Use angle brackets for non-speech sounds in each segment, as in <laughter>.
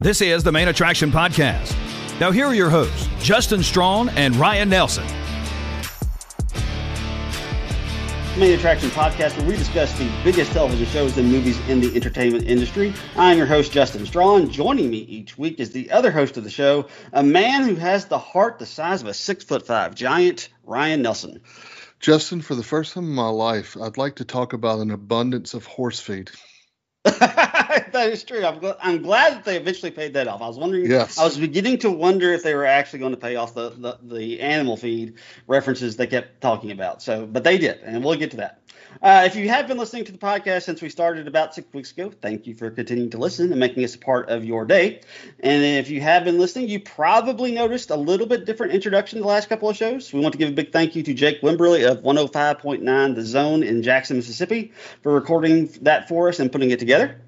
This is the Main Attraction Podcast. Now, here are your hosts, Justin Strawn and Ryan Nelson. Main Attraction Podcast, where we discuss the biggest television shows and movies in the entertainment industry. I'm your host, Justin Strawn. Joining me each week is the other host of the show, a man who has the heart the size of a six foot five giant, Ryan Nelson. Justin, for the first time in my life, I'd like to talk about an abundance of horse feed. <laughs> that is true. I'm, gl- I'm glad that they eventually paid that off. I was wondering. Yes. I was beginning to wonder if they were actually going to pay off the, the, the animal feed references they kept talking about. So, but they did, and we'll get to that. Uh, if you have been listening to the podcast since we started about six weeks ago, thank you for continuing to listen and making us a part of your day. And if you have been listening, you probably noticed a little bit different introduction the last couple of shows. We want to give a big thank you to Jake Wimberly of 105.9 The Zone in Jackson, Mississippi, for recording that for us and putting it together.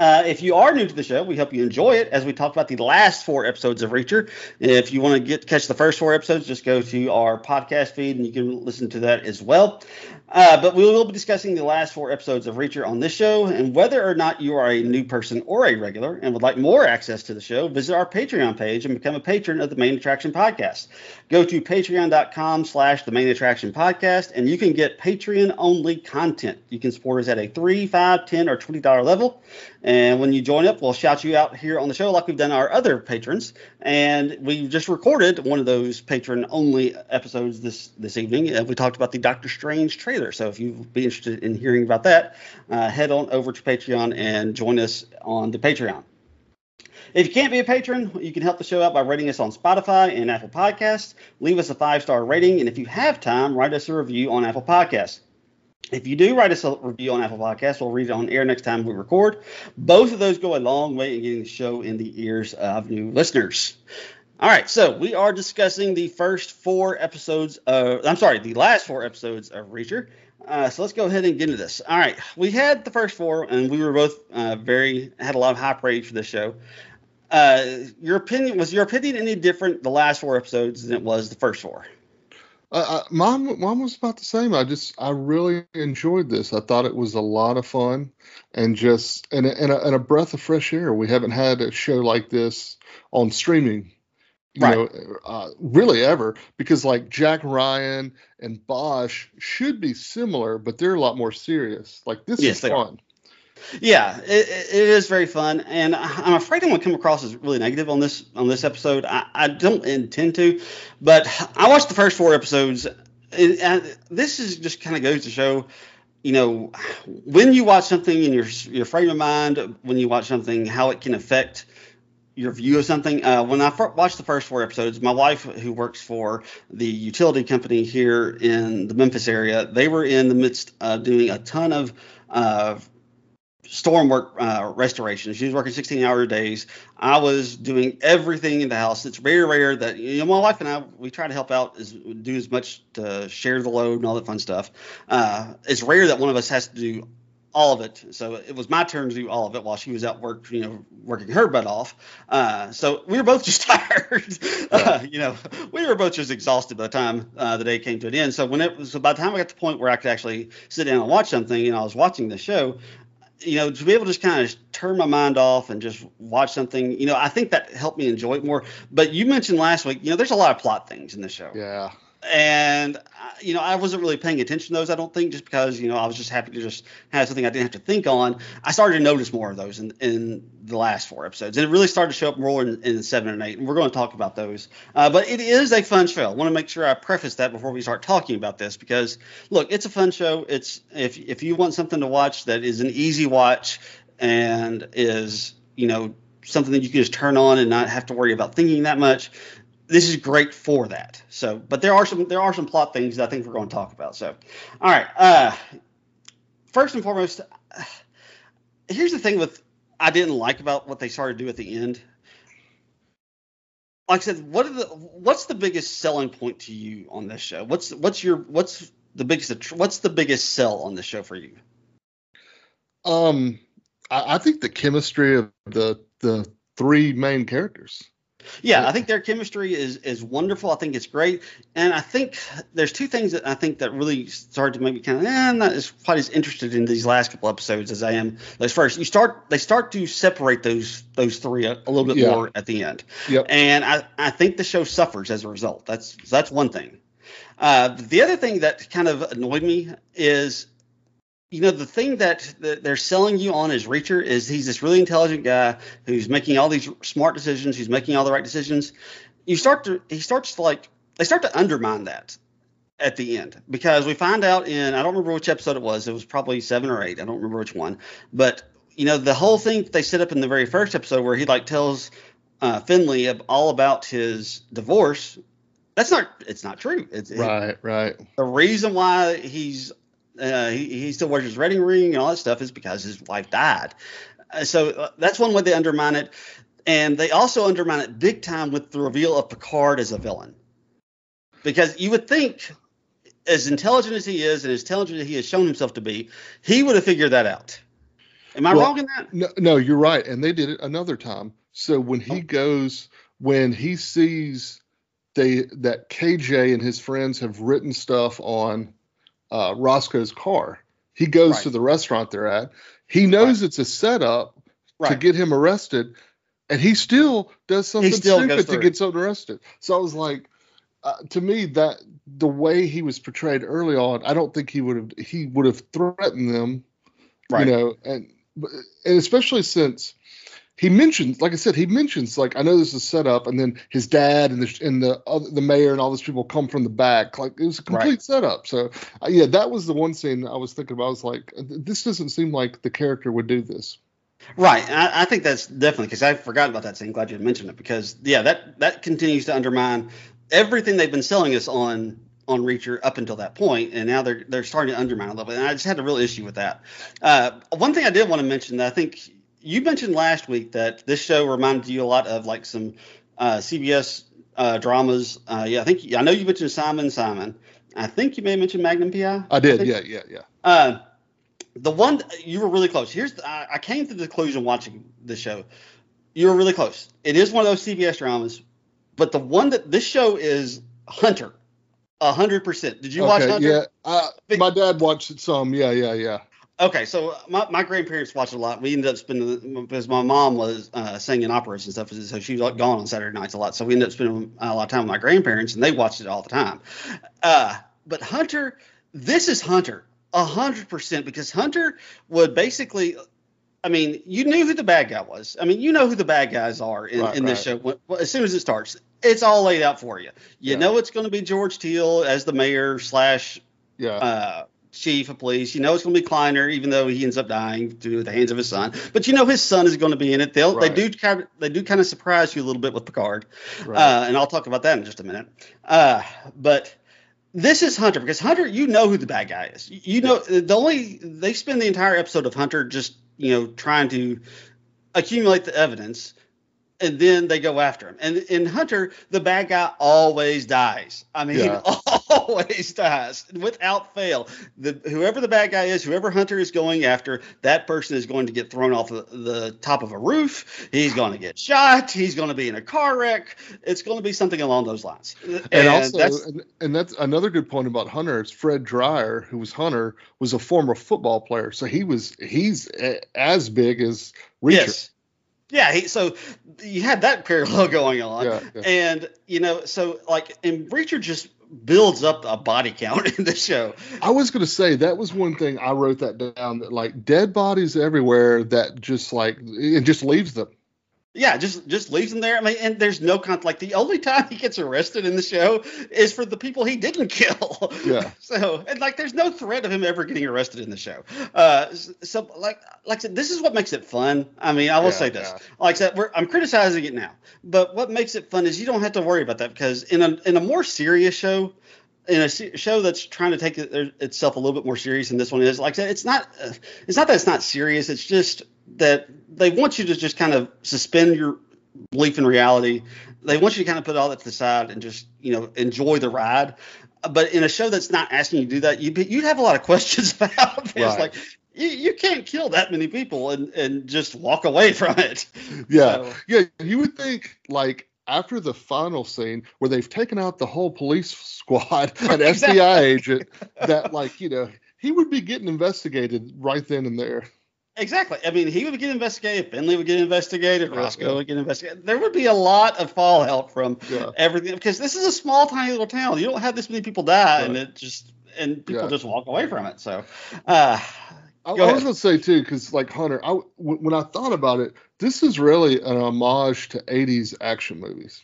Uh, if you are new to the show, we hope you enjoy it as we talk about the last four episodes of Reacher. If you want to get catch the first four episodes, just go to our podcast feed and you can listen to that as well. Uh, but we will be discussing the last four episodes of Reacher on this show, and whether or not you are a new person or a regular and would like more access to the show, visit our Patreon page and become a patron of the Main Attraction Podcast. Go to patreon.com slash the Main Attraction Podcast, and you can get Patreon-only content. You can support us at a three, five, ten, or $20 level. And when you join up, we'll shout you out here on the show like we've done our other patrons. And we just recorded one of those patron only episodes this this evening. Uh, we talked about the Doctor Strange trailer. So if you'd be interested in hearing about that, uh, head on over to Patreon and join us on the Patreon. If you can't be a patron, you can help the show out by rating us on Spotify and Apple Podcasts. Leave us a five star rating, and if you have time, write us a review on Apple Podcasts. If you do write us a review on Apple Podcasts, we'll read it on air next time we record. Both of those go a long way in getting the show in the ears of new listeners. All right, so we are discussing the first four episodes of, I'm sorry, the last four episodes of Reacher. Uh, so let's go ahead and get into this. All right, we had the first four, and we were both uh, very, had a lot of high praise for this show. Uh, your opinion, was your opinion any different the last four episodes than it was the first four? Uh, uh, mine, mine was about the same. I just, I really enjoyed this. I thought it was a lot of fun, and just, and and a, and a breath of fresh air. We haven't had a show like this on streaming, you Right. know, uh, really ever. Because like Jack Ryan and Bosch should be similar, but they're a lot more serious. Like this Yes, is they are. fun. Yeah, it, it is very fun, and I'm afraid I'm going to come across as really negative on this on this episode. I, I don't intend to, but I watched the first four episodes. And, and this is just kind of goes to show, you know, when you watch something in your your frame of mind, when you watch something, how it can affect your view of something. Uh, when I fir- watched the first four episodes, my wife, who works for the utility company here in the Memphis area, they were in the midst of doing a ton of uh, storm work uh, restoration. She was working 16 hour days. I was doing everything in the house. It's very rare that you know my wife and I we try to help out as do as much to share the load and all that fun stuff. Uh, it's rare that one of us has to do all of it. So it was my turn to do all of it while she was out work, you know, working her butt off. Uh, so we were both just <laughs> tired. Uh, you know, we were both just exhausted by the time uh, the day came to an end. So when it was, so by the time I got to the point where I could actually sit down and watch something, and I was watching the show, you know, to be able to just kind of turn my mind off and just watch something, you know, I think that helped me enjoy it more. But you mentioned last week, you know, there's a lot of plot things in the show Yeah. and uh, you know i wasn't really paying attention to those i don't think just because you know i was just happy to just have something i didn't have to think on. I started to notice more of those in, in the last four episodes and it really started to show up more in, in seven and eight and we're going to talk about those. Uh, but it is a fun show. I want to make sure i preface that before we start talking about this because look it's a fun show. It's if if you want something to watch that is an easy watch and is you know something that you can just turn on and not have to worry about thinking that much this is great for that. So, but there are some there are some plot things that I think we're going to talk about. So, all right. Uh, first and foremost, here's the thing with I didn't like about what they started to do at the end. Like I said, what are the what's the biggest selling point to you on this show? What's what's your what's the biggest what's the biggest sell on this show for you? Um, I, I think the chemistry of the the three main characters. Yeah, I think their chemistry is is wonderful. I think it's great, and I think there's two things that I think that really started to make me kind of eh, I'm not as quite as interested in these last couple episodes as I am those first. You start they start to separate those those three a, a little bit Yeah. more at the end, Yep. and I I think the show suffers as a result. That's that's one thing. Uh, the other thing that kind of annoyed me is you know the thing that, that they're selling you on as Reacher is he's this really intelligent guy who's making all these smart decisions, who's making all the right decisions. You start to he starts to like they start to undermine that at the end because we find out in I don't remember which episode it was. It was probably seven or eight. I don't remember which one, but you know the whole thing they set up in the very first episode where he like tells uh, Finlay all about his divorce. That's not it's not true. It's, it- Right, right. the reason why he's uh, he, he still wears his wedding ring and all that stuff is because his wife died. Uh, so uh, that's one way they undermine it, and they also undermine it big time with the reveal of Picard as a villain, because you would think, as intelligent as he is and as intelligent as he has shown himself to be, he would have figured that out. Am I Well, wrong in that? No, no, you're right. And they did it another time. So when Oh. he goes, when he sees they that KJ and his friends have written stuff on uh, Roscoe's car, he goes Right. to the restaurant they're at. He knows it's a setup to get him arrested, and he still does something still stupid to get someone arrested. So I was like, uh, to me, that the way he was portrayed early on, I don't think he would have he would have threatened them Right. you know and and especially since he mentions like i said he mentions like i know this is set up and then his dad and the and the other, the mayor and all those people come from the back like it was a complete Right. setup so uh, yeah that was the one scene i was thinking about i was like this doesn't seem like the character would do this Right. I, I think that's definitely because I forgot about that scene. Glad you mentioned it because yeah, that that continues to undermine everything they've been selling us on on Reacher up until that point, and now they're they're starting to undermine a little bit. And I just had a real issue with that. Uh, one thing I did want to mention that I think you mentioned last week that this show reminded you a lot of like some uh, CBS uh, dramas. Uh, yeah, I think I know you mentioned Simon Simon. I think you may have mentioned Magnum PI. i did think- yeah yeah yeah uh, the one you were really close. Here's the, I, I came to the conclusion watching the show. You were really close. It is one of those CBS dramas, but the one that this show is Hunter, a hundred percent. Did you watch Hunter? yeah uh, Big- my dad watched it some yeah yeah yeah Okay, so my, my grandparents watched a lot. We ended up spending because my mom was uh, singing operas and stuff, so she was gone on Saturday nights a lot. So we ended up spending a lot of time with my grandparents, and they watched it all the time. Uh, but Hunter, this is Hunter, a hundred percent, because Hunter would basically. I mean, you knew who the bad guy was. I mean, you know who the bad guys are in, Right, in this right. show. Well, As soon as it starts, it's all laid out for you. You Yeah. know it's going to be George Teale as the mayor slash yeah uh, chief of police. You know it's going to be Kliner, even though he ends up dying through the hands of his son. But you know his son is going to be in it. They'll Right. they do kind of they do kind of surprise you a little bit with Picard, right. uh, and I'll talk about that in just a minute. Uh, but this is Hunter because Hunter, you know who the bad guy is. You you know the only they spend the entire episode of Hunter just you know trying to accumulate the evidence and then they go after him. And in Hunter, the bad guy always dies. I mean, Yeah. <laughs> always dies without fail. The whoever the bad guy is, whoever Hunter is going after, that person is going to get thrown off the, the top of a roof. He's going to get shot. He's going to be in a car wreck. It's going to be something along those lines. and, also, that's, and, and that's another good point about Hunter is Fred Dryer, who was Hunter, was a former football player, so he was he's as big as Reacher. yes. Yeah, he, so you had that parallel <laughs> going on. Yeah, yeah. And, you know, so like, and Reacher just builds up a body count <laughs> in the show. I was gonna say that was one thing I wrote that down that like dead bodies everywhere that just like it just leaves them. Yeah, just just leaves him there. I mean, and there's no con. Like the only time he gets arrested in the show is for the people he didn't kill. Yeah. <laughs> So and like, there's no threat of him ever getting arrested in the show. Uh, so like like I said, this is what makes it fun. I mean, I will Yeah, say this. yeah. Like I said, we're, I'm criticizing it now, but what makes it fun is you don't have to worry about that because in a in a more serious show. In a show that's trying to take itself a little bit more serious than this one is, like I said, it's not. Uh, it's not that it's not serious. It's just that they want you to just kind of suspend your belief in reality. They want you to kind of put all that to the side and just you know enjoy the ride. But in a show that's not asking you to do that, you you'd have a lot of <laughs> questions about this. Right. Like you, you can't kill that many people and and just walk away <laughs> from it. Yeah, So- yeah. You would think like after the final scene where they've taken out the whole police squad <laughs> an exactly. FBI agent, that like you know he would be getting investigated right then and there. Exactly. I mean, he would get investigated. Finlay would get investigated. Roscoe yeah. would get investigated. There would be a lot of fallout from yeah. everything because this is a small, tiny little town. You don't have this many people die, right. and it just and people yeah. just walk away from it. So, uh, I, I, was going to say too, because like Hunter, I, when I thought about it, this is really an homage to '80s action movies.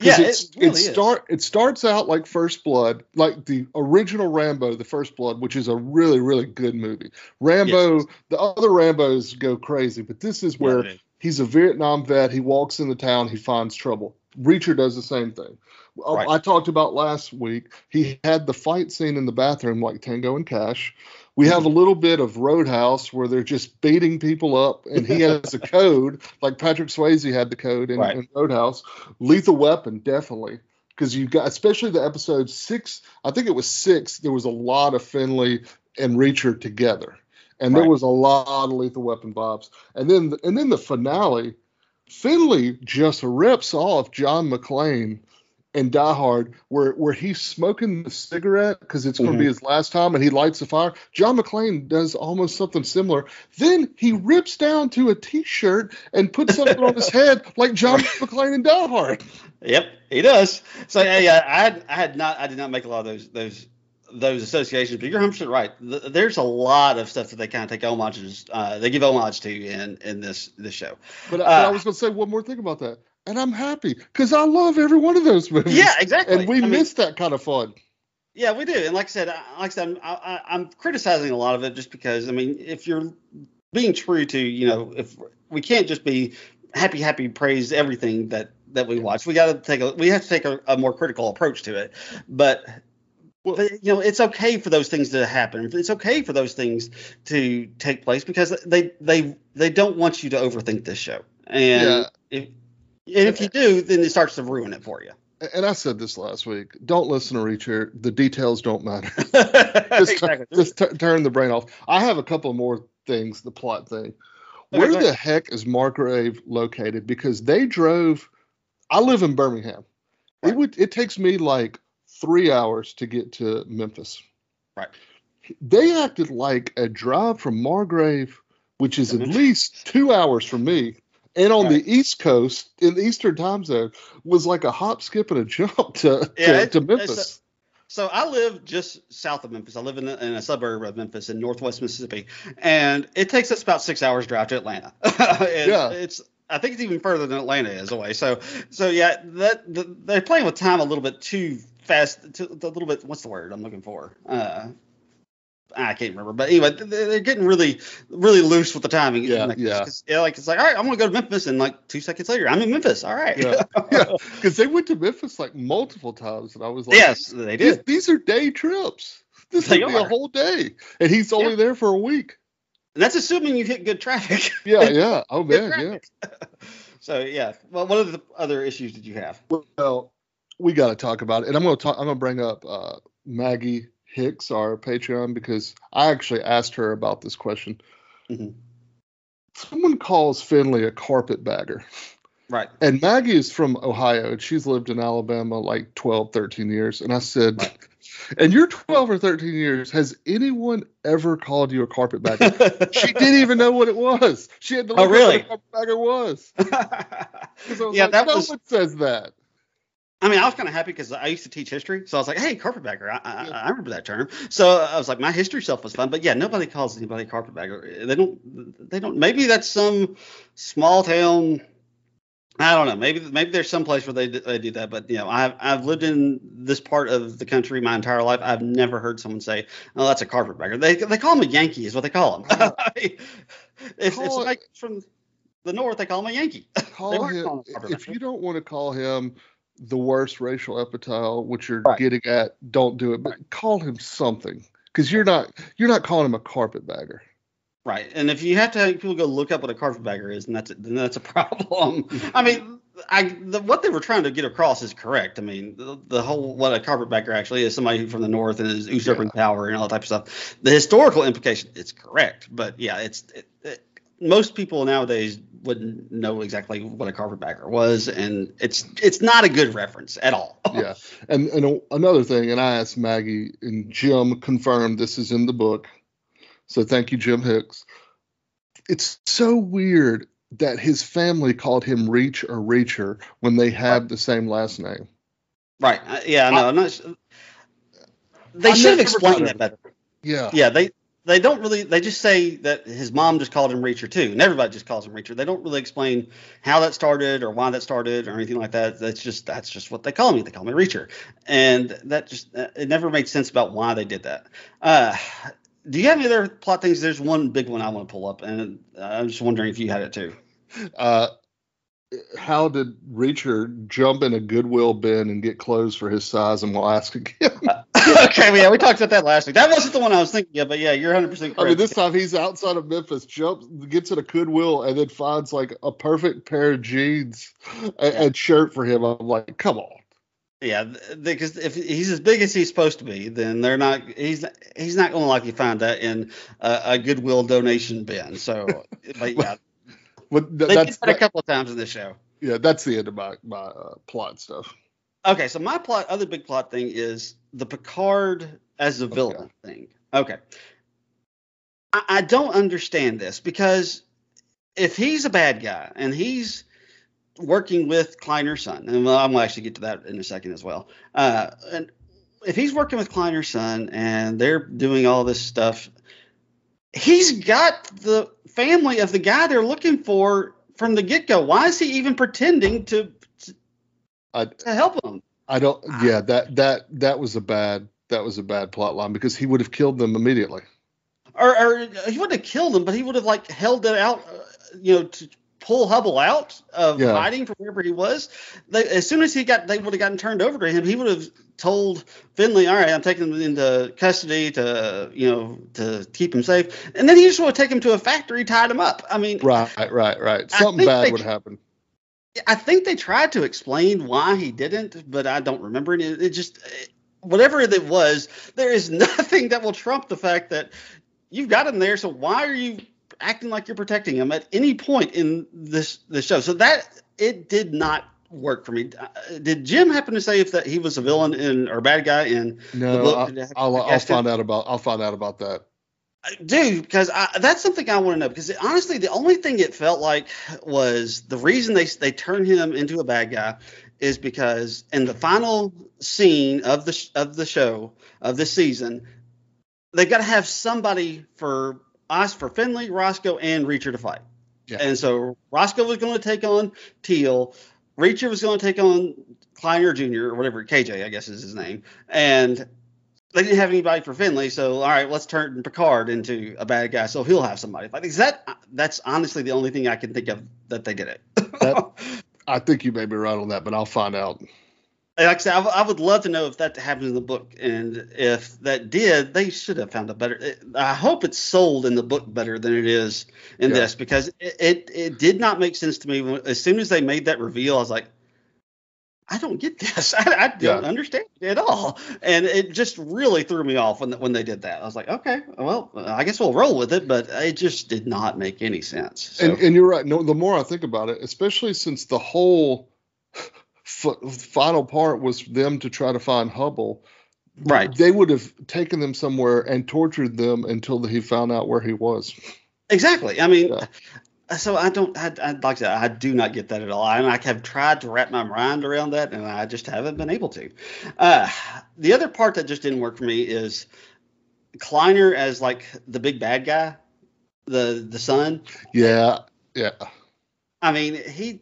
Yeah, it, really it start it starts out like First Blood, like the original Rambo, the First Blood, which is a really really good movie. Rambo, yes. the other Rambos go crazy, but this is where yeah, he's a Vietnam vet. He walks in the town, he finds trouble. Reacher does the same thing. Right. I, I talked about last week. He had the fight scene in the bathroom like Tango and Cash. We have a little bit of Roadhouse where they're just beating people up, and he has a <laughs> code like Patrick Swayze had the code in, right. in Roadhouse. Lethal Weapon, definitely, because you got especially the episode six. I think it was six. There was a lot of Finlay and Reacher together, and right. there was a lot of Lethal Weapon vibes. And then and then the finale, Finlay just rips off John McClane in Die Hard where where he's smoking the cigarette because it's going to mm-hmm. be his last time and he lights the fire. John McClane does almost something similar. Then he rips down to a t-shirt and puts something on his <laughs> head like John McClane in Die Hard. Yep, he does. So yeah, I had I had not I did not make a lot of those those those associations, but you're 100 right. There's a lot of stuff that they kind of take homages, uh, they give homage to in in this this show. But, uh, but I was going to say one more thing about that and I'm happy because I love every one of those <laughs> movies. Yeah, exactly. And we I miss mean, that kind of fun. Yeah, we do. And like I said, like I said, I'm, I, I'm criticizing a lot of it just because I mean, if you're being true to, you know, if we can't just be happy, happy, praise everything that that we watch. We got to take a we have to take a, a more critical approach to it. But well, but, you know, it's okay for those things to happen. It's okay for those things to take place because they they they don't want you to overthink this show. And yeah. if and if you do, then it starts to ruin it for you. And I said this last week. Don't listen to Reacher. The details don't matter. <laughs> just, exactly. just t- turn the brain off. I have a couple more things. The plot thing. Where the heck is Margrave located? Because they drove. I live in Birmingham. Right. It would. It takes me like three hours to get to Memphis. Right. They acted like a drive from Margrave, which is at mm-hmm. least two hours from me, and on right. the East Coast in the Eastern Time Zone was like a hop, skip, and a <laughs> jump to yeah, to, to Memphis. So I live just south of Memphis. I live in a, in a, suburb of Memphis in Northwest Mississippi, and it takes us about six hours drive to Atlanta. <laughs> yeah, it's I think it's even further than Atlanta is away. So so yeah, that the, they're playing with time a little bit too fast, too, a little bit. What's the word I'm looking for? Uh, I can't remember, but anyway, they're getting really, really loose with the timing. Yeah, like, yeah. yeah. Like it's like, all right, I'm gonna go to Memphis, and like two seconds later, I'm in Memphis. All right. Yeah, because <laughs> yeah. they went to Memphis like multiple times, and I was like, yes, they did. These, these are day trips. This they be a whole day, and he's only yeah. there for a week. And that's assuming you hit good traffic. Yeah, <laughs> yeah. Oh man, yeah. <laughs> so yeah. Well, what are the other issues did you have? Well, we got to talk about it, and I'm gonna talk. I'm gonna bring up uh, Maggie Hicks, our Patreon, because I actually asked her about this question. Mm-hmm. Someone calls Finlay a carpetbagger. Right. And Maggie is from Ohio and she's lived in Alabama like 12, 13 years. And I said, right. and you're 12 or 13 years, has anyone ever called you a carpetbagger? she didn't even know what it was. She had to look oh, really? what a carpetbagger was. <laughs> was yeah, like, that no was. one says that. I mean, I was kind of happy because I used to teach history, so I was like, "Hey, carpetbagger!" I, I, I, remember that term. So I was like, my history stuff was fun, but yeah, nobody calls anybody carpetbagger. They don't. They don't. Maybe that's some small town. I don't know. Maybe maybe there's some place where they they do that, but you know, I've I've lived in this part of the country my entire life. I've never heard someone say, "Oh, that's a carpetbagger." They they call him a Yankee, is what they call him. <laughs> it's, it's like from the north, they call <laughs> him a Yankee. Call him, him if you don't want to call him the worst racial epithet, which you're right. getting at, don't do it. But call him something, because you're not you're not calling him a carpetbagger. Right, and if you have to have people go look up what a carpetbagger is, and that's a, then that's a <laughs> problem. I mean, I the, what they were trying to get across is correct. I mean, the, the whole what a carpetbagger actually is somebody from the north and is usurping yeah. power and all that type of stuff. The historical implication, it's correct, but yeah, it's it, it, most people nowadays wouldn't know exactly what a carpetbagger was, and it's it's not a good reference at all. <laughs> yeah, and and another thing, and I asked Maggie and Jim confirmed this is in the book, so thank you, Jim Hicks. It's so weird that his family called him Reach or Reacher when they have the same last name. Right. Uh, yeah. No. I, am not. They should have explained that better. Yeah. Yeah. They they don't really. They just say that his mom just called him Reacher too, and everybody just calls him Reacher. They don't really explain how that started or why that started or anything like that. That's just that's just what they call me. They call me Reacher, and that just uh, it never made sense about why they did that. Uh, do you have any other plot things? There's one big one I want to pull up, and I'm just wondering if you had it too. Uh, how did Reacher jump in a Goodwill bin and get clothes for his size and we'll ask again? <laughs> okay, well, yeah, we talked about that last week. That wasn't the one I was thinking of, but yeah, you're 100 percent correct. I mean, this time he's outside of Memphis, jumps, gets in a Goodwill, and then finds like a perfect pair of jeans and, and shirt for him. I'm like, come on. Yeah, because if he's as big as he's supposed to be, then they're not. He's he's not going to likely find that in a, a Goodwill donation bin. So, but yeah, <laughs> but th- they that's that a couple of times in the show. Yeah, that's the end of my my uh, plot stuff. Okay, so my plot, other big plot thing is the Picard as a villain okay. thing. Okay, I, I don't understand this because if he's a bad guy and he's working with Kliner's son, and I'm gonna actually get to that in a second as well. Uh, and if he's working with Kliner's son and they're doing all this stuff, he's got the family of the guy they're looking for from the get go. Why is he even pretending to to, I, to help them? I don't. Yeah, that that that was a bad that was a bad plot line because he would have killed them immediately. Or, or he wouldn't have killed them, but he would have like held it out, uh, you know, to pull Hubble out of yeah. hiding from wherever he was. They, as soon as he got, they would have gotten turned over to him. He would have told Finlay, "All right, I'm taking him into custody to, you know, to keep him safe." And then he just would have taken him to a factory, tied him up. I mean, right, right, right. Something bad they, would happen. I think they tried to explain why he didn't, but I don't remember it. It just, whatever it was, there is <laughs> nothing that will trump the fact that you've got him there. So why are you acting like you're protecting him at any point in this this show. So that it did not work for me. Uh, did Jim happen to say if that he was a villain in or a bad guy in no, the book? I'll, I'll, I'll find out about I'll find out about that. Dude, because that's something I want to know. Because honestly, the only thing it felt like was the reason they they turned him into a bad guy is because in the final scene of the of the show of this season, they got to have somebody for asked for Finlay, Roscoe, and Reacher to fight. Yeah. And so Roscoe was going to take on Teale. Reacher was going to take on Kliner Jr. or whatever, KJ, I guess is his name. And they didn't have anybody for Finlay, so all right, let's turn Picard into a bad guy, so he'll have somebody. Like, is that that's honestly the only thing I can think of that they did it. that, I think you may be right on that, but I'll find out like I said, I, would love to know if that happens in the book, and if that did, they should have found a better. I hope it's sold in the book better than it is in yeah. this because it, it, it did not make sense to me. As soon as they made that reveal, I was like, I don't get this. <laughs> I, I don't yeah. understand it at all, and it just really threw me off when when they did that. I was like, okay, well, I guess we'll roll with it, but it just did not make any sense. So. And, and you're right. No, the more I think about it, especially since the whole <laughs> f- final part was them to try to find Hubble. Right. They would have taken them somewhere and tortured them until he found out where he was. Exactly. I mean, yeah. So I don't. I, I like said, I do not get that at all. I, I have tried to wrap my mind around that, and I just haven't been able to. Uh, the other part that just didn't work for me is Kliner as like the big bad guy, the the son. Yeah. Yeah. I mean, he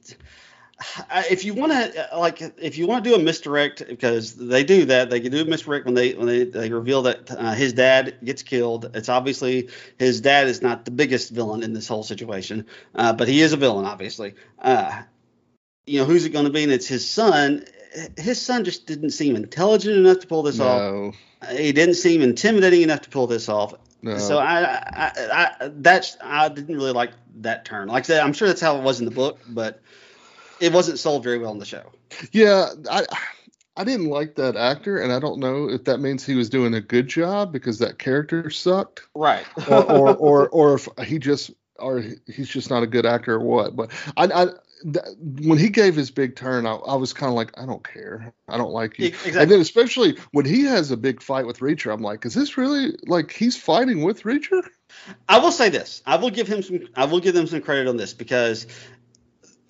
if you want to like if you want to do a misdirect because they do that they can do a misdirect when they when they, they reveal that uh, his dad gets killed it's obviously his dad is not the biggest villain in this whole situation uh, but he is a villain obviously uh, you know who's it going to be and it's his son his son just didn't seem intelligent enough to pull this no. off he didn't seem intimidating enough to pull this off no. So I, I, I, that's I didn't really like that turn. Like I said, I'm sure that's how it was in the book, but it wasn't sold very well in the show. Yeah, I I didn't like that actor, and I don't know if that means he was doing a good job because that character sucked. Right. or, or, <laughs> or or if he just or he's just not a good actor or what. But I, I when he gave his big turn, I, I was kind of like, I don't care, I don't like you. Exactly. And then especially when he has a big fight with Reacher, I'm like, is this really like he's fighting with Reacher? I will say this. I will give him some. I will give them some credit on this because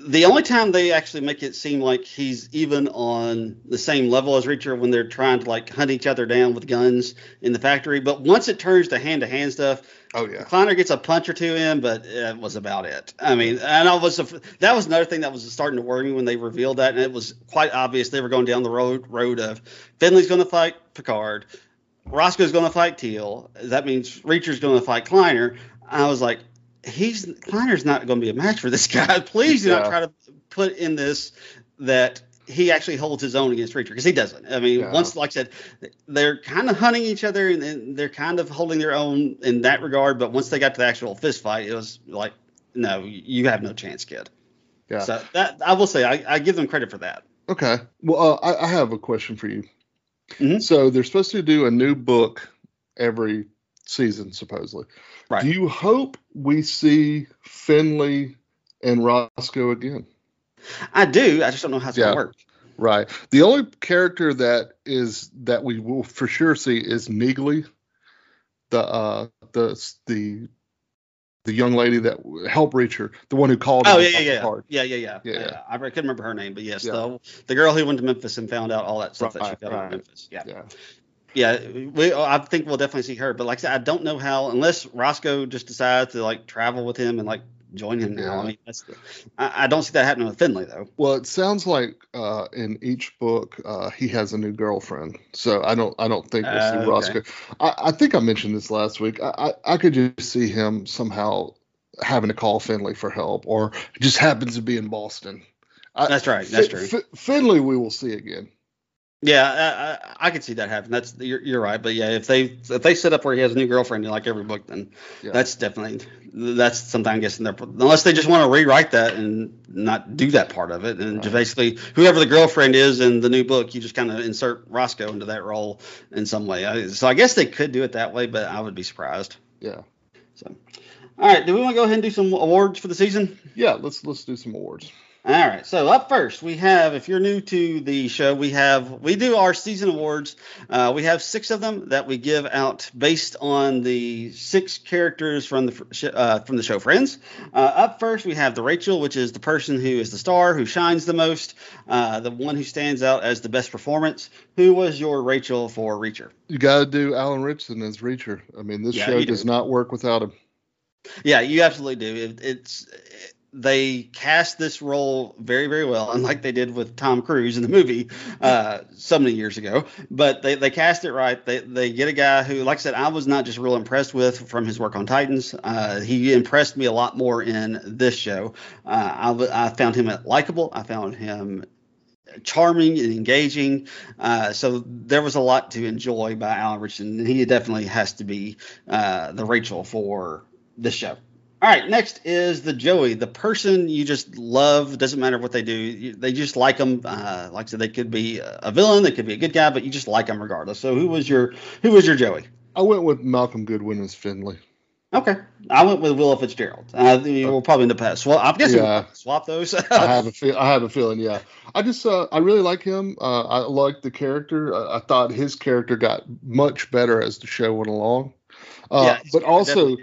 the only time they actually make it seem like he's even on the same level as Reacher when they're trying to like hunt each other down with guns in the factory. But once it turns to hand to hand stuff, Oh yeah. Kliner gets a punch or two in, but it was about it. I mean, and I was that was another thing that was starting to worry me when they revealed that, and it was quite obvious they were going down the road road of Finlay's going to fight Picard, Roscoe's going to fight Teale. That means Reacher's going to fight Kliner. I was like, he's Kliner's not going to be a match for this <laughs> guy. Please do Yeah. not try to put in this that he actually holds his own against Reacher because he doesn't. I mean, Yeah. once like I said, they're kind of hunting each other and, and they're kind of holding their own in that regard. But once they got to the actual fist fight, it was like, no, you have no chance, kid. Yeah. So that I will say, I, I give them credit for that. Okay. Well, uh, I, I have a question for you. Mhm. So they're supposed to do a new book every season, supposedly. Right. Do you hope we see Finlay and Roscoe again? I do. I just don't know how it's Yeah. gonna work. Right. The only character that is that we will for sure see is Neagley, the uh the the the young lady that helped Reacher, the one who called. Oh him yeah, yeah, yeah, yeah, yeah, yeah, Yeah, yeah. yeah. I couldn't remember her name, but yes, the the girl who went to Memphis and found out all that stuff that she Right, found out in right. Memphis. Yeah. Yeah. We. I think we'll definitely see her, but like I said, I don't know how unless Roscoe just decides to like travel with him and like join him now. Yeah. I mean, that's. The, I, I don't see that happening with Finlay though. Well, it sounds like uh, in each book uh, he has a new girlfriend, so I don't I don't think we'll Uh, see okay. Roscoe. I, I think I mentioned this last week. I, I I could just see him somehow having to call Finlay for help, or just happens to be in Boston. I, That's right. That's true. Fin- Finlay we will see again. Yeah, I, I, I could see that happen. That's you're, you're right, but yeah, if they if they set up where he has a new girlfriend like every book, then Yeah. that's definitely that's something I'm guessing they're unless they just want to rewrite that and not do that part of it, and just basically whoever the girlfriend is in the new book, you just kind of insert Roscoe into that role in some way. So I guess they could do it that way, but I would be surprised. Yeah. So, all right, do we want to go ahead and do some awards for the season? Yeah. Let's let's do some awards. All right. So up first, we have. If you're new to the show, we have we do our season awards. Uh, we have six of them that we give out based on the six characters from the sh- uh, from the show Friends. Uh, up first, we have the Rachel, which is the person who is the star, who shines the most, uh, the one who stands out as the best performance. Who was your Rachel for Reacher? You got to do Alan Ritchson as Reacher. I mean, this Yeah, show does do. not work without him. Yeah, you absolutely do. It, it's they cast this role very, very well, unlike they did with Tom Cruise in the movie uh, so many years ago. But they, they cast it right. They they get a guy who, like I said, I was not just real impressed with from his work on Titans. Uh, he impressed me a lot more in this show. Uh, I, found him likable. I found him charming and engaging. Uh, so there was a lot to enjoy by Alan Ritchson, and he definitely has to be uh, the Rachel for this show. All right, next is the Joey, the person you just love. Doesn't matter what they do, you, they just like them. Uh, like I said, they could be a villain, they could be a good guy, but you just like them regardless. So who was your who was your Joey? I went with Malcolm Goodwin as Finlay. Okay, I went with Willa Fitzgerald. Uh, we'll probably end up past. swap. I'm guessing Yeah. we'll swap those. <laughs> I have a feel. I have a feeling. Yeah, I just uh, I really like him. Uh, I like the character. I, I thought his character got much better as the show went along. Uh, Yeah, but also.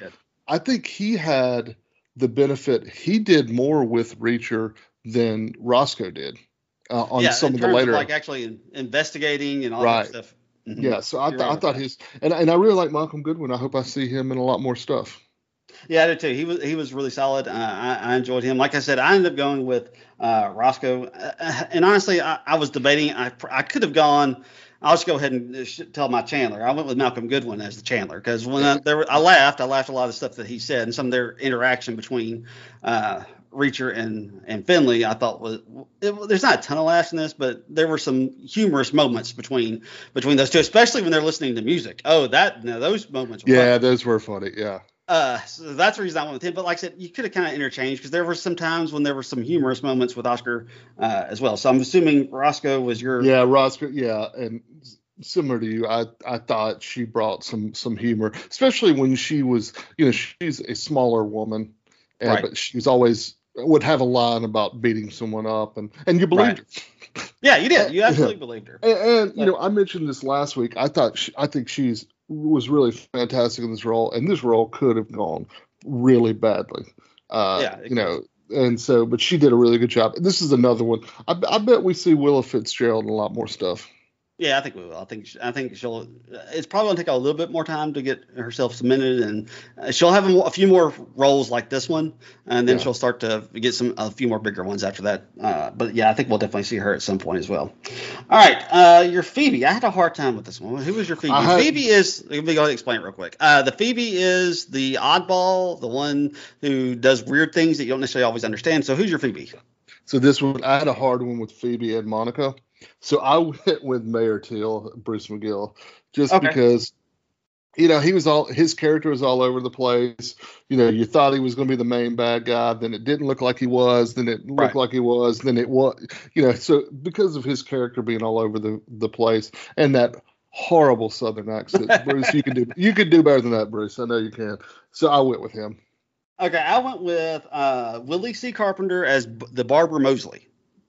I think he had the benefit. He did more with Reacher than Roscoe did uh, on yeah, some of the later. like actually investigating and all Right. that stuff. Mhm. yeah, so I, th- I thought his and and I really like Malcolm Goodwin. I hope I see him in a lot more stuff. Yeah, I did too. He was he was really solid. Uh, I, I enjoyed him. Like I said, I ended up going with uh, Roscoe. Uh, and honestly, I, I was debating. I I could have gone. I'll just go ahead and tell my Chandler. I went with Malcolm Goodwin as the Chandler because when I, there I laughed, I laughed a lot of stuff that he said and some of their interaction between uh, Reacher and and Finlay. I thought was it, there's not a ton of laughs in this, but there were some humorous moments between between those two, especially when they're listening to music. Oh, that no, those moments. Were Yeah, those were funny. Yeah, uh, so that's the reason I went with him. But like I said, you could have kind of interchanged because there were some times when there were some humorous moments with Oscar uh, as well. So I'm assuming Roscoe was your. yeah, Roscoe. Yeah, and similar to you, I I thought she brought some some humor, especially when she was, you know, she's a smaller woman, and Right. but she was always would have a line about beating someone up, and and you believed Right. her. Yeah, you did. You <laughs> absolutely believed her. And, and you know, I mentioned this last week. I thought she, I think she's was really fantastic in this role, and this role could have gone really badly. Uh, Yeah, you know, and so, but she did a really good job. This is another one. I, I bet we see Willa Fitzgerald in a lot more stuff. Yeah, I think we will. I think I think she'll. It's probably gonna take a little bit more time to get herself cemented, and uh, she'll have a, few more roles like this one, and then Yeah. she'll start to get some a few more bigger ones after that. Uh, but yeah, I think we'll definitely see her at some point as well. All right, uh, your Phoebe. I had a hard time with this one. Who was your Phoebe? Had- Phoebe is. Let me go ahead and explain it real quick. Uh, the Phoebe is the oddball, the one who does weird things that you don't necessarily always understand. So who's your Phoebe? So this one, I had a hard one with Phoebe and Monica. So I <laughs> went with Mayor Till, Bruce McGill, just Okay. because, you know, he was all his character was all over the place. You know, you thought he was going to be the main bad guy, then it didn't look like he was, then it looked Right. like he was, then it was, you know. So because of his character being all over the the place and that horrible Southern accent, <laughs> Bruce, you can do you can do better than that, Bruce. I know you can. So I went with him. Okay, I went with uh, Willie C. Carpenter as B- the Barber Mosley.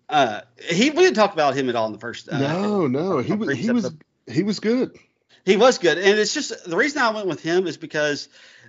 Uh, he we didn't talk about him at all in the first. Uh, no, no, he was he was he was good. he was good, and it's just the reason I went with him is because,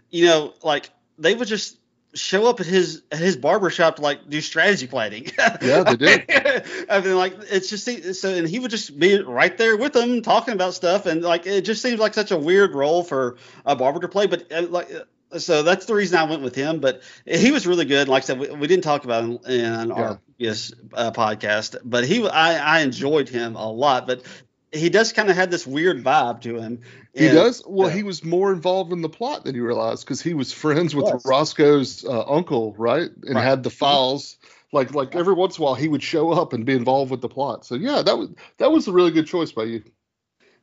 you know, like they would just show up at his at his barber shop to like do strategy planning. <laughs> Yeah, they did. <laughs> I mean, like it's just so, and he would just be right there with them talking about stuff, and like it just seems like such a weird role for a barber to play, but uh, like. Uh, So that's the reason I went with him, but he was really good. Like I said, we, we didn't talk about him in our previous uh, podcast, but he I, I enjoyed him a lot. But he does kind of have this weird vibe to him. He does. Well, yeah. he was more involved in the plot than you realize because he was friends with. Roscoe's uh, uncle, right? And Right. had the files. Like, like every once in a while, he would show up and be involved with the plot. So yeah, that was that was a really good choice by you.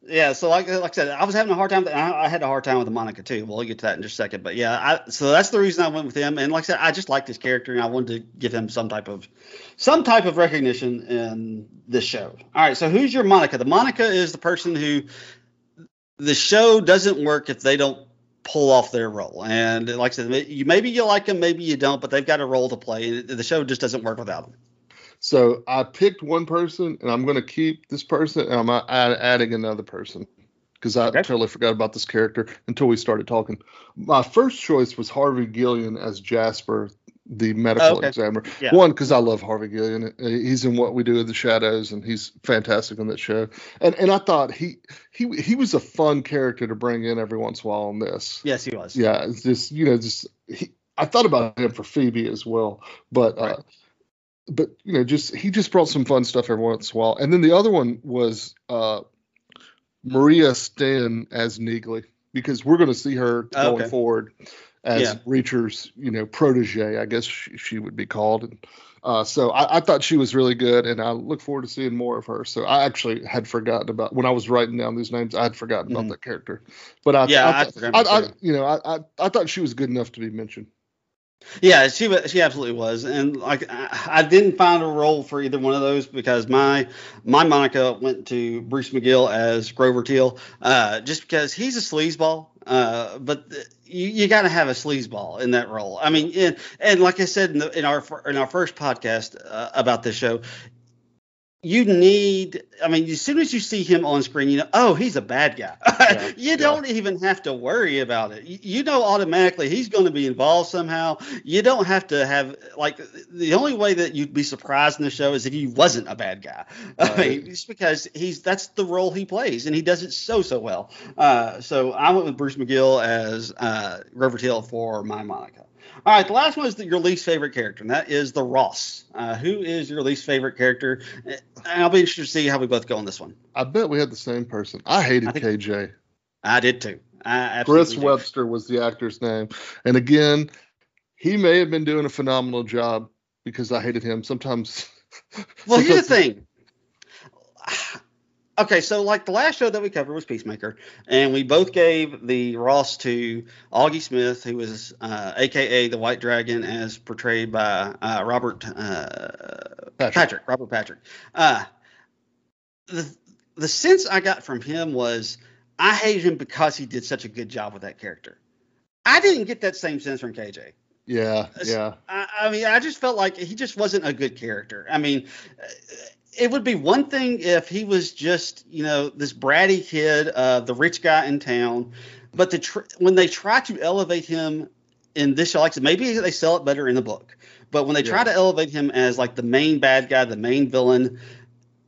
Yeah, so like like I said, I was having a hard time. I, I had a hard time with Monica too. We'll get to that in just a second. But yeah, I, so that's the reason I went with him. And like I said, I just liked his character, and I wanted to give him some type of some type of recognition in this show. All right, so who's your Monica? The Monica is the person who the show doesn't work if they don't pull off their role. And like I said, you maybe you like them, maybe you don't, but they've got a role to play. and The show just doesn't work without them. So I picked one person, and I'm going to keep this person, and I'm uh, add, adding another person because I Okay. totally forgot about this character until we started talking. My first choice was Harvey Guillén as Jasper, the medical Okay. examiner. Yeah. One, because I love Harvey Guillén. Uh, He's in What We Do in the Shadows, and he's fantastic on that show. And and I thought he he he was a fun character to bring in every once in a while on this. Yes, he was. Yeah, it's just you know, just he, I thought about him for Phoebe as well, but Right. uh, but you know, just he just brought some fun stuff every once in a while. And then the other one was uh, Maria Sten as Neagley because we're going to see her Oh, going okay. forward as Yeah. Reacher's you know protege, I guess she, she would be called. And, uh, so I, I thought she was really good, and I look forward to seeing more of her. So I actually had forgotten about when I was writing down these names. I had forgotten Mhm. about that character, but I, Yeah, I, I I, I, you know, I, I, I thought she was good enough to be mentioned. Yeah, she wa- she absolutely was, and like I, I didn't find a role for either one of those because my my Monica went to Bruce McGill as Grover Teale, uh, just because he's a sleazeball. Uh, but th- you, you got to have a sleazeball in that role. I mean, and, and like I said in, the, in our in our first podcast uh, about this show, you need. I mean, as soon as you see him on screen, you know, oh, he's a bad guy. <laughs> Yeah, you don't even have to worry about it. You, you know automatically he's going to be involved somehow. You don't have to have like the only way that you'd be surprised in the show is if he wasn't a bad guy. <laughs> I mean, just because he's that's the role he plays and he does it so so well. Uh, so I went with Bruce McGill as uh, for my Monica. All right, the last one is the, your least favorite character, and that is the Ross. Uh, who is your least favorite character? And I'll be interested to see how we both go on this one. I bet we had the same person. I hated I KJ. I did too. I Chris did. Webster was the actor's name, and again, he may have been doing a phenomenal job because I hated him. Sometimes. Well, here's the thing. Okay, so like the last show that we covered was Peacemaker, and we both gave the Ross to Auggie Smith, who was uh, AKA the White Dragon, as portrayed by uh, Robert uh, Patrick. Patrick. Robert Patrick. Uh, the the sense I got from him was I hated him because he did such a good job with that character. I didn't get that same sense from KJ. Yeah, yeah. I, I mean, I just felt like he just wasn't a good character. I mean, it would be one thing if he was just, you know, this bratty kid, uh, the rich guy in town, but the tr- when they try to elevate him in this show, like maybe they sell it better in the book, but when they try to elevate him as like the main bad guy, the main villain,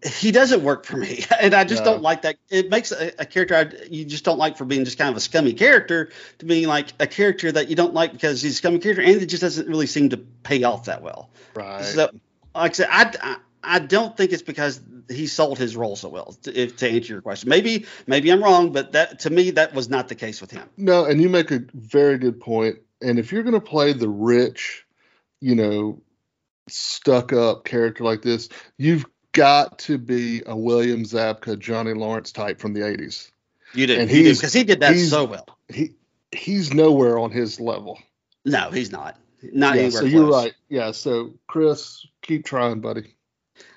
he doesn't work for me, <laughs> and I just No. don't like that. It makes a, a character I, you just don't like for being just kind of a scummy character to being like a character that you don't like because he's a scummy character, and it just doesn't really seem to pay off that well. Right. So, like I said, I, I don't think it's because he sold his role so well. To, if, to answer your question, maybe maybe I'm wrong, but that to me that was not the case with him. No, and you make a very good point. And if you're going to play the rich, you know, stuck up character like this, you've got to be a William Zabka, Johnny Lawrence type from the 80s. You did, And you did he's- because he did that so well. He he's nowhere on his level. No, he's not. Not yeah, anywhere so close. you're right. Yeah, so Chris, keep trying, buddy.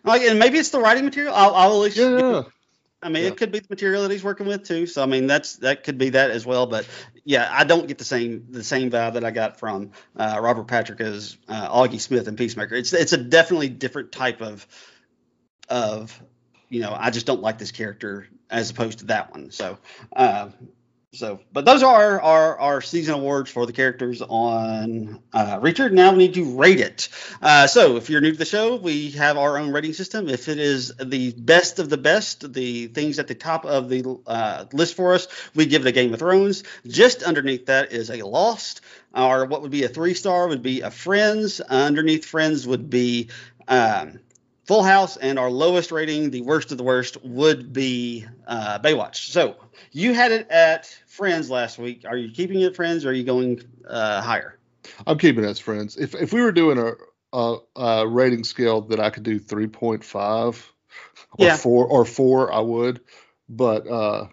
Like, and maybe it's the writing material. I'll, I'll at least. Yeah, I mean, Yeah. it could be the material that he's working with too. So I mean, that's that could be that as well. But yeah, I don't get the same the same vibe that I got from uh, Robert Patrick as uh, Auggie Smith and Peacemaker. It's it's a definitely different type of of you know. I just don't like this character as opposed to that one. So. Uh, so, but those are our, our season awards for the characters on uh, Reacher. Now we need to rate it. Uh, so, if you're new to the show, we have our own rating system. If it is the best of the best, the things at the top of the uh, list for us, we give it a Game of Thrones. Just underneath that is a Lost. Or what would be a three star would be a Friends. Underneath Friends would be um, Full House, and our lowest rating, the worst of the worst, would be uh, Baywatch. So you had it at Friends last week. Are you keeping it Friends, or are you going uh, higher? I'm keeping it as friends. If if we were doing a a, a rating scale that I could do 3.5 or Yeah. four or four, I would. But uh,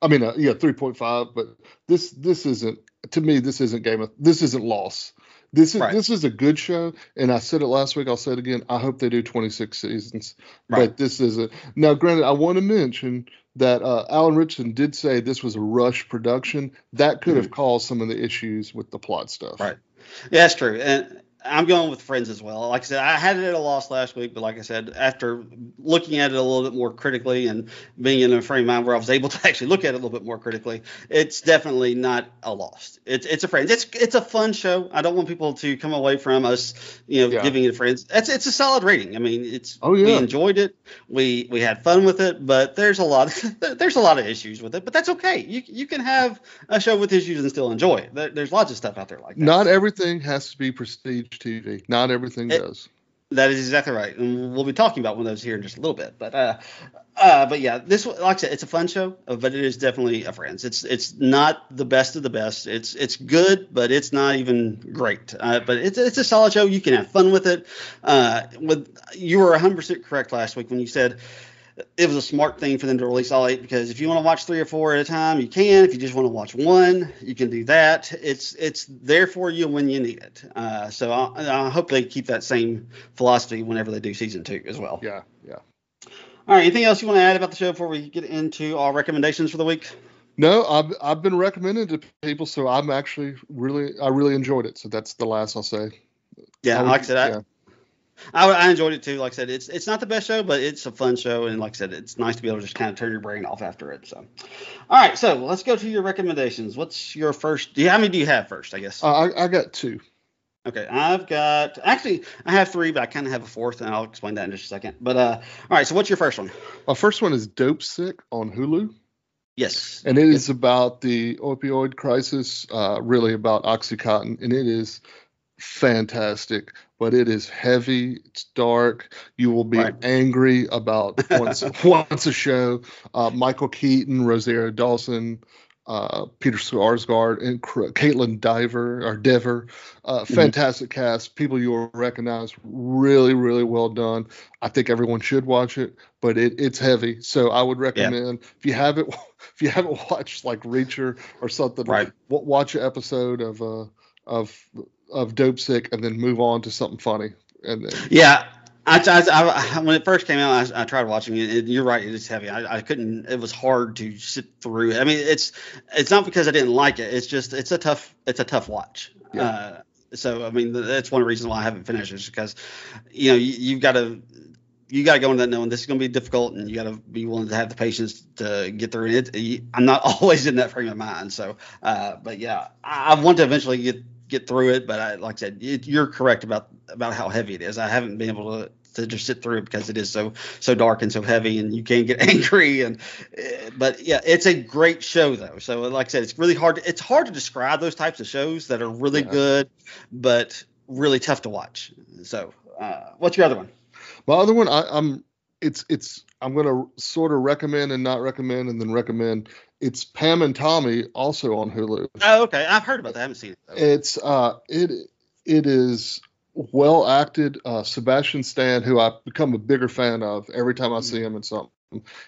I mean, uh, yeah, 3.5. But this this isn't to me. This isn't game of this isn't Lost. This is Right. this is a good show, and I said it last week. I'll say it again. I hope they do 26 seasons. Right. But this isn't. Now, granted, I want to mention that uh, Alan Ritchson did say this was a rush production. That could have caused some of the issues with the plot stuff. Mm-hmm. Right. Yeah, that's true. And I'm going with Friends as well. Like I said, I had it at a Lost last week, but like I said, after looking at it a little bit more critically and being in a frame of mind where I was able to <laughs> actually look at it a little bit more critically, it's definitely not a Lost. It's it's a Friends. It's it's a fun show. I don't want people to come away from us, you know, Yeah. giving it Friends. It's it's a solid rating. I mean, it's Oh, we enjoyed it. We we had fun with it, but there's a lot <laughs> there's a lot of issues with it. But that's okay. You you can have a show with issues and still enjoy it. There, there's lots of stuff out there like that. Not everything has to be prestige TV. Not everything It- does. That is exactly right, and we'll be talking about one of those here in just a little bit. But, uh, uh, but yeah, this like I said, it's a fun show, uh, but it is definitely a Friends. It's it's not the best of the best. It's it's good, but it's not even great. Uh, but it's it's a solid show. You can have fun with it. Uh, with you were 100 percent correct last week when you said it was a smart thing for them to release all eight because if you want to watch three or four at a time, you can. If you just want to watch one, you can do that. It's it's there for you when you need it. Uh, so I, I hope they keep that same philosophy whenever they do season two as well. Yeah, yeah. All right. Anything else you want to add about the show before we get into our recommendations for the week? No, I've I've been recommended to people, so I'm actually really I really enjoyed it. So that's the last I'll say. Yeah, I would- like I said, yeah. I, I enjoyed it too. Like I said, it's it's not the best show, but it's a fun show, and like I said, it's nice to be able to just kind of turn your brain off after it. So, all right, so let's go to your recommendations. What's your first? Do you how many do you have first? I guess. Uh, I I got two. Okay, I've got actually I have three, but I kind of have a fourth, and I'll explain that in just a second. But uh, all right, so what's your first one? My first one is Dopesick on Hulu, Yes, and it is about the opioid crisis, uh, really about OxyContin, and it is fantastic. But it is heavy. It's dark. You will be Right. angry about <laughs> once once a show. Uh, Michael Keaton, Rosario Dawson, uh, Peter Sarsgaard, and Kaitlyn Diver or Dever. Uh, fantastic cast. People you will recognize. Really, really well done. I think everyone should watch it, but it, it's heavy. So I would recommend if you haven't <laughs> if you haven't <laughs> watched like Reacher or something, Right. wa- watch an episode of uh of of Dope Sick and then move on to something funny. And then yeah. I, I, I, when it first came out, I, I tried watching it. and You're right; it is heavy. I, I couldn't. It was hard to sit through. I mean, it's it's not because I didn't like it. It's just it's a tough it's a tough watch. Yeah. Uh, So I mean, that's one reason why I haven't finished is because, you know, you, you've got to you got to go into that knowing this is going to be difficult, and you got to be willing to have the patience to get through it. I'm not <laughs> always in that frame of mind, so uh, but yeah, I, I, want to eventually get get through it. But I, like I said, it, you're correct about about how heavy it is. I haven't been able to to just sit through it because it is so so dark and so heavy and you can't get <laughs> angry and uh, but yeah it's a great show though so like i said it's really hard to, it's hard to describe those types of shows that are really yeah. good but really tough to watch so uh, what's your other one my other one, I, I, am it's it's I'm gonna sort of recommend and not recommend and then recommend. It's Pam and Tommy, also on Hulu. Oh, okay. I've heard about that. I haven't seen it. Though. It's uh, it it is well acted. Uh, Sebastian Stan, who I've become a bigger fan of every time I see him in something.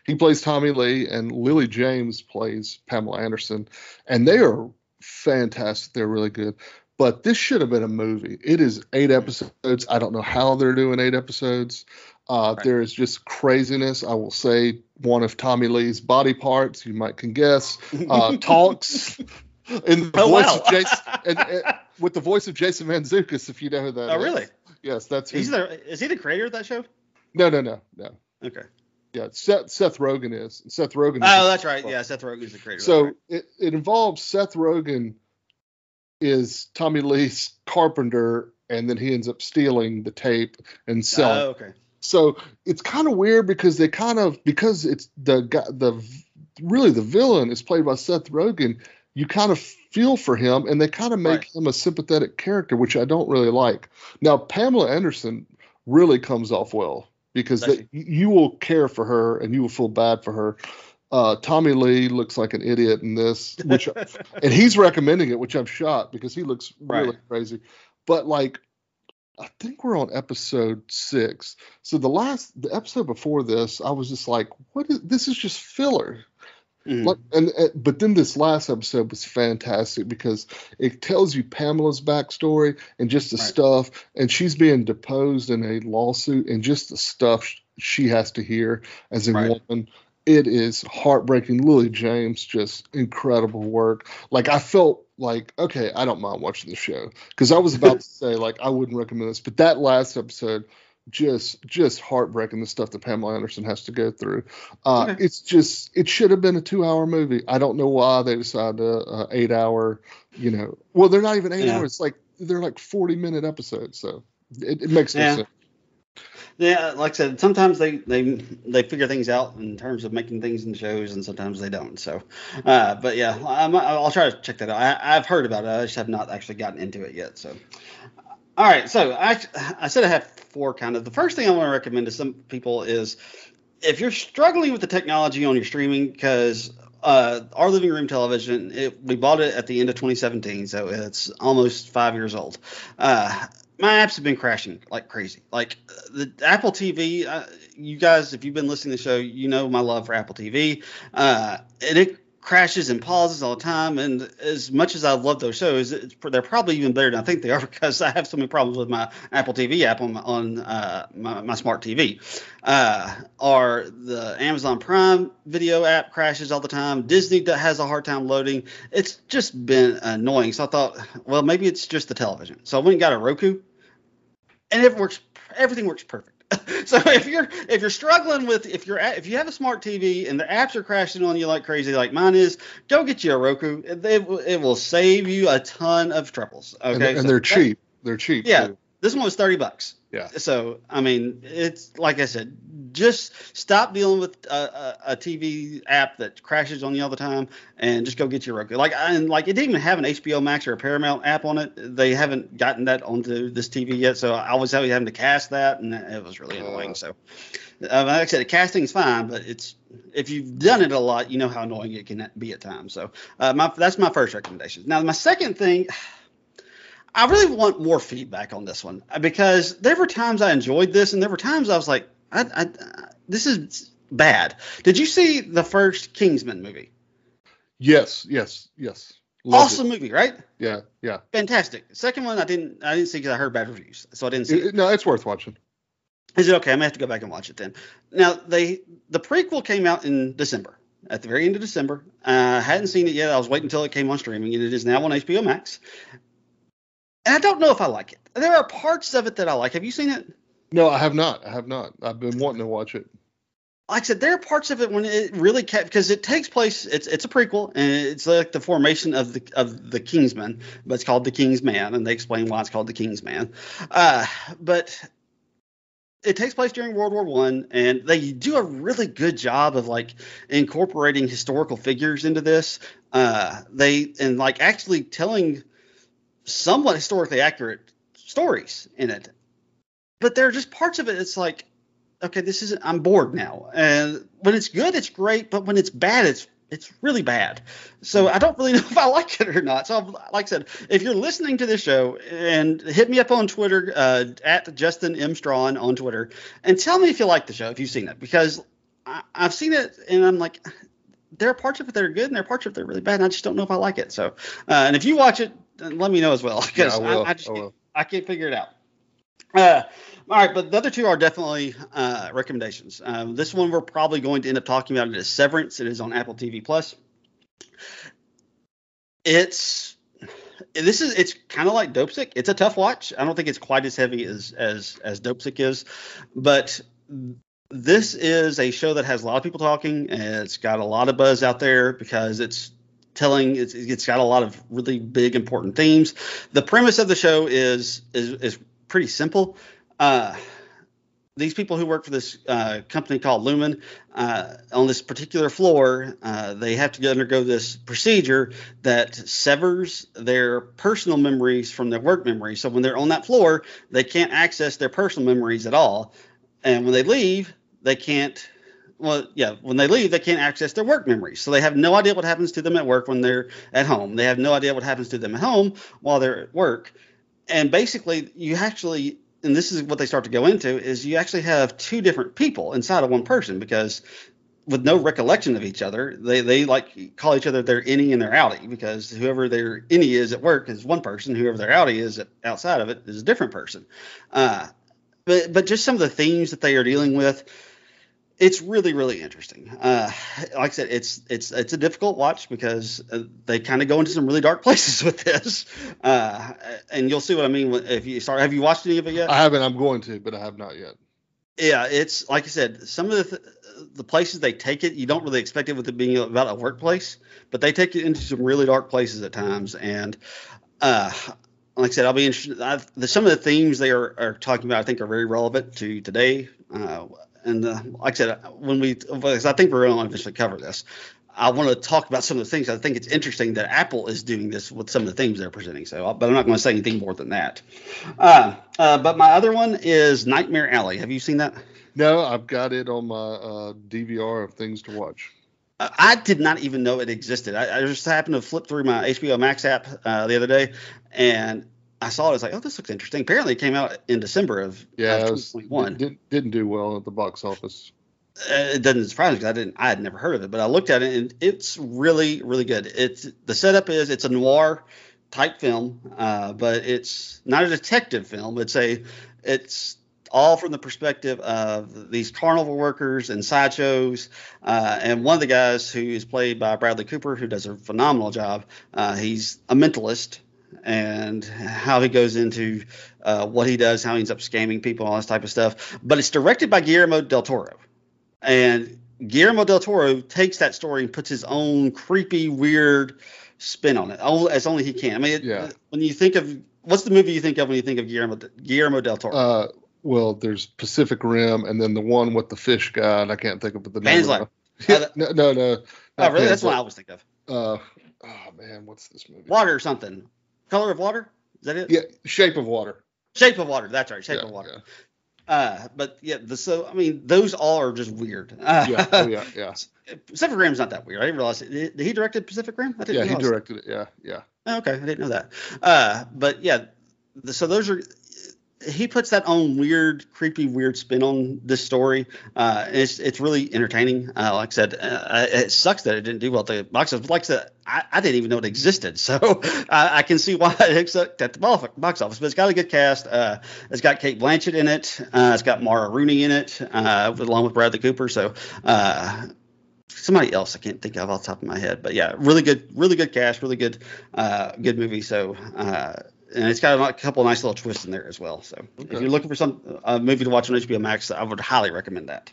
He plays Tommy Lee, and Lily James plays Pamela Anderson, and they are fantastic. They're really good but this should have been a movie. It is eight episodes. I don't know how they're doing eight episodes. Uh, right. There is just craziness. I will say one of Tommy Lee's body parts, you might can guess, uh, <laughs> talks in the oh, voice wow. of Jason, and, and, with the voice of Jason Mantzoukas, if you know who that oh, is. really? Yes, that's. He's the, is he the creator of that show? No, no, no, no. Okay. Yeah, Seth, Seth Rogen is. Seth Rogen. oh, that's right. Yeah, Seth Rogen is the creator. So right. it, it involves Seth Rogen is Tommy Lee's carpenter, and then he ends up stealing the tape and selling. Oh, okay. So it's kind of weird because they kind of because it's the the really the villain is played by Seth Rogen. You kind of feel for him, and they kind of make right. him a sympathetic character, which I don't really like. Now Pamela Anderson really comes off well because they, you will care for her and you will feel bad for her. Uh, Tommy Lee looks like an idiot in this, which <laughs> and he's recommending it, which I'm shocked because he looks really right. crazy. But like, I think we're on episode six. So the last the episode before this, I was just like, what is this? Is just filler. Mm. Like, and, and, but then this last episode was fantastic because it tells you Pamela's backstory and just the right. stuff, and she's being deposed in a lawsuit, and just the stuff she has to hear as a right. woman it is heartbreaking. Lily James, just incredible work. Like I felt like, okay, I don't mind watching the show because I was about to <laughs> say like I wouldn't recommend this, but that last episode just just heartbreaking the stuff that Pamela Anderson has to go through. Uh, okay. It's just it should have been a two hour movie. I don't know why they decided a, a eight hour. You know, well they're not even eight yeah. hours. Like they're like forty minute episodes, so it, it makes no yeah. sense yeah, like I said, sometimes they they they figure things out in terms of making things in shows, and sometimes they don't. So, uh, but yeah, i will try to check that out. I, have heard about it. I just have not actually gotten into it yet. So, all right. So I I said I have four kind of. The first thing I want to recommend to some people is if you're struggling with the technology on your streaming because uh, our living room television, it, we bought it at the end of 2017, so it's almost five years old. Uh, my apps have been crashing like crazy. Like the Apple TV, uh, you guys, if you've been listening to the show, you know my love for Apple TV. Uh, and it crashes and pauses all the time. And as much as I love those shows, they're probably even better than I think they are <laughs> because I have so many problems with my Apple TV app on my, on uh, my, my, smart TV. Uh, or the Amazon Prime Video app crashes all the time. Disney has a hard time loading. It's just been annoying. So I thought, well, maybe it's just the television. So I went and got a Roku, and it works. Everything works perfect. <laughs> so if you're if you're struggling with if you're if you have a smart TV and the apps are crashing on you like crazy like mine is, go get you a Roku. It, it will save you a ton of troubles. Okay, and, and so they're cheap. They're cheap. Yeah, too. this one was thirty bucks. Yeah. So I mean, it's like I said, just stop dealing with a, a, a, TV app that crashes on you all the time, and just go get your Roku. Like and like it didn't even have an HBO Max or a Paramount app on it. They haven't gotten that onto this TV yet, so I was having to cast that, and it was really annoying. Uh. So, uh, like I said, the casting is fine, but it's if you've done it a lot, you know how annoying it can be at times. So, uh, my, that's my first recommendation. Now, my second thing. I really want more feedback on this one because there were times I enjoyed this, and there were times I was like, I, I, this is bad. Did you see the first Kingsman movie? Yes, yes, yes. Loved awesome it. movie, right? Yeah, yeah. Fantastic. Second one, I didn't, I didn't see because I heard bad reviews, so I didn't see. It, it. No, it's worth watching. Is it okay? I'm gonna have to go back and watch it then. Now, they the prequel came out in December, at the very end of December. I uh, hadn't seen it yet. I was waiting until it came on streaming, and it is now on HBO Max. And I don't know if I like it. There are parts of it that I like. Have you seen it? No, I have not. I have not. I've been wanting to watch it. Like I said, there are parts of it when it really because it takes place. It's it's a prequel and it's like the formation of the of the Kingsman, but it's called the King's Man, and they explain why it's called the King's Man. Uh, but it takes place during World War One, and they do a really good job of like incorporating historical figures into this. Uh, they and like actually telling somewhat historically accurate stories in it. But there are just parts of it. It's like, okay, this isn't. I'm bored now. And when it's good, it's great. But when it's bad, it's it's really bad. So I don't really <laughs> know if I like it or not. So like I said, if you're listening to this show and hit me up on Twitter uh, at Justin M Strawn on Twitter and tell me if you like the show if you've seen it because I, have seen it and I'm like there are parts of it that are good and there are parts of it that are really bad and I just don't know if I like it. So uh, and if you watch it, let me know as well <laughs> because yeah, I, I, I, just I, I, can't figure it out. Uh, all right, but the other two are definitely uh, recommendations. Um, this one we're probably going to end up talking about it is Severance. It is on Apple TV Plus. It's this is it's kind of like Dopesick. It's a tough watch. I don't think it's quite as heavy as as as Dopesick is, but this is a show that has a lot of people talking and it's got a lot of buzz out there because it's telling it's, it's got a lot of really big important themes. The premise of the show is is is pretty simple uh, these people who work for this uh, company called Lumon uh, on this particular floor, uh, they have to undergo this procedure that severs their personal memories from their work memories. So when they're on that floor, they can't access their personal memories at all. And when they leave, they can't. Well, yeah, when they leave, they can't access their work memories. So they have no idea what happens to them at work when they're at home. They have no idea what happens to them at home while they're at work. And basically, you actually and this is what they start to go into is you actually have two different people inside of one person because with no recollection of each other, they they like call each other their innie and their outie because whoever their innie is at work is one person, whoever their outie is outside of it is a different person. Uh, but but just some of the themes that they are dealing with it's really really interesting. Uh, like I said, it's it's it's a difficult watch because uh, they kind of go into some really dark <laughs> places with this, uh, and you'll see what I mean if you start. Have you watched any of it yet? I haven't. I'm going to, but I have not yet. Yeah, it's like I said, some of the th- the places they take it, you don't really expect it with it being about a workplace, but they take it into some really dark places at times, and uh, like I said, I'll be interested. I've, the, some of the themes they are, are, talking about, I think, are very relevant to today. Uh, and uh, like I said, when we, I think we're going to eventually cover this, I want to talk about some of the things. I think it's interesting that Apple is doing this with some of the themes they're presenting. So, but I'm not going to say anything more than that. Uh, uh, but my other one is Nightmare Alley. Have you seen that? No, I've got it on my uh, DVR of things to watch. I did not even know it existed. I, I, just happened to flip through my HBO Max app uh, the other day, and I saw it. I was like, oh, this looks interesting. Apparently, it came out in December of yeah, 2021. Didn't, didn't do well at the box office. Uh, it doesn't surprise me because I didn't. I had never heard of it, but I looked at it and it's really, really good. It's the setup is it's a noir type film, uh, but it's not a detective film. It's a it's all from the perspective of these carnival workers and sideshows. Uh, and one of the guys who is played by Bradley Cooper, who does a phenomenal job, uh, he's a mentalist and how he goes into uh, what he does, how he ends up scamming people, all this type of stuff. But it's directed by Guillermo del Toro, and Guillermo del Toro takes that story and puts his own creepy, weird spin on it, as only he can. I mean, yeah. when you think of what's the movie you think of when you think of Guillermo Guillermo del Toro? Uh, well, there's Pacific Rim, and then the one with the fish guy, and I can't think of the name. Of <laughs> <laughs> no, no, no. Oh, really? That's what I always think of. Uh, oh man, what's this movie? Water or something. Color of Water? Is that it? Yeah, Shape of Water. Shape of Water. That's right. Shape yeah, of Water. Yeah. Uh, but yeah, the, so I mean, those all are just weird. Uh, yeah, oh, yeah, <laughs> yeah. Pacific Rim's not that weird. I didn't realize it. Did he directed Pacific Rim? I didn't yeah, he directed it. Yeah, yeah. Oh, okay, I didn't know that. Uh, but yeah, the, so those are he puts that own weird, creepy, weird spin on this story. Uh, it's it's really entertaining. Uh, like I said, uh, it sucks that it didn't do well at the box office. Like I said, I, I didn't even know it existed, <laughs> so I, I can see why it sucked at the box office. But it's got a good cast. Uh, it's got Cate Blanchett in it. Uh, it's got Mara Rooney in it, uh, along with Bradley Cooper. So somebody else I can't think of off the top of my head. But yeah, really good, really good cast, really good, uh, good movie. So uh, and it's got a couple of nice little twists in there as well. So Okay. if you're looking for some a movie to watch on HBO Max, I would highly recommend that.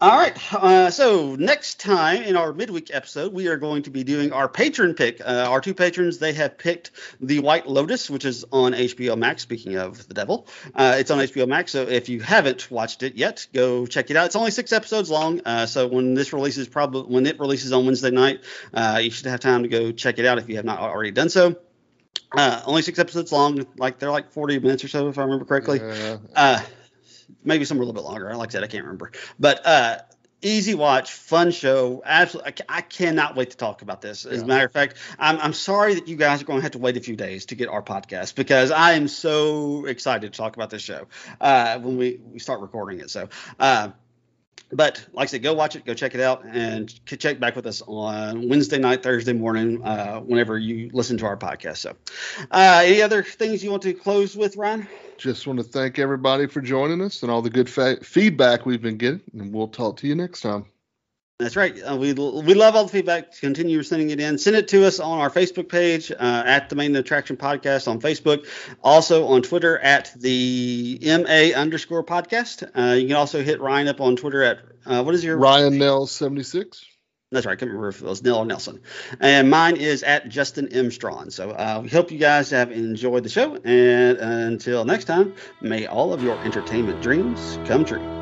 All right. Uh, so next time in our midweek episode, we are going to be doing our patron pick. Uh, our two patrons, they have picked The White Lotus, which is on HBO Max. Speaking of the devil, uh, it's on HBO Max. So if you haven't watched it yet, go check it out. It's only six episodes long. Uh, so when this releases, probably when it releases on Wednesday night, uh, you should have time to go check it out if you have not already done so. Uh, only six episodes long. Like they're like 40 minutes or so, if I remember correctly. Yeah. Uh, maybe some a little bit longer. I like I said, I can't remember. But uh, easy watch, fun show. Absolutely, I, I cannot wait to talk about this. As a matter of fact, I'm, I'm sorry that you guys are going to have to wait a few days to get our podcast because I am so excited to talk about this show uh, when we, we start recording it. So. But like I said, go watch it, go check it out, and check back with us on Wednesday night, Thursday morning, uh, whenever you listen to our podcast. So, uh, any other things you want to close with, Ryan? Just want to thank everybody for joining us and all the good fa- feedback we've been getting, and we'll talk to you next time. That's right. Uh, we we love all the feedback. Continue sending it in. Send it to us on our Facebook page uh, at the Main Attraction Podcast on Facebook. Also on Twitter at the MA underscore podcast. Uh, you can also hit Ryan up on Twitter at uh, what is your Ryan Nell seventy six. That's right. I can't remember if it was Neil or Nelson. And mine is at Justin M. Strawn. So uh, we hope you guys have enjoyed the show. And until next time, may all of your entertainment dreams come true.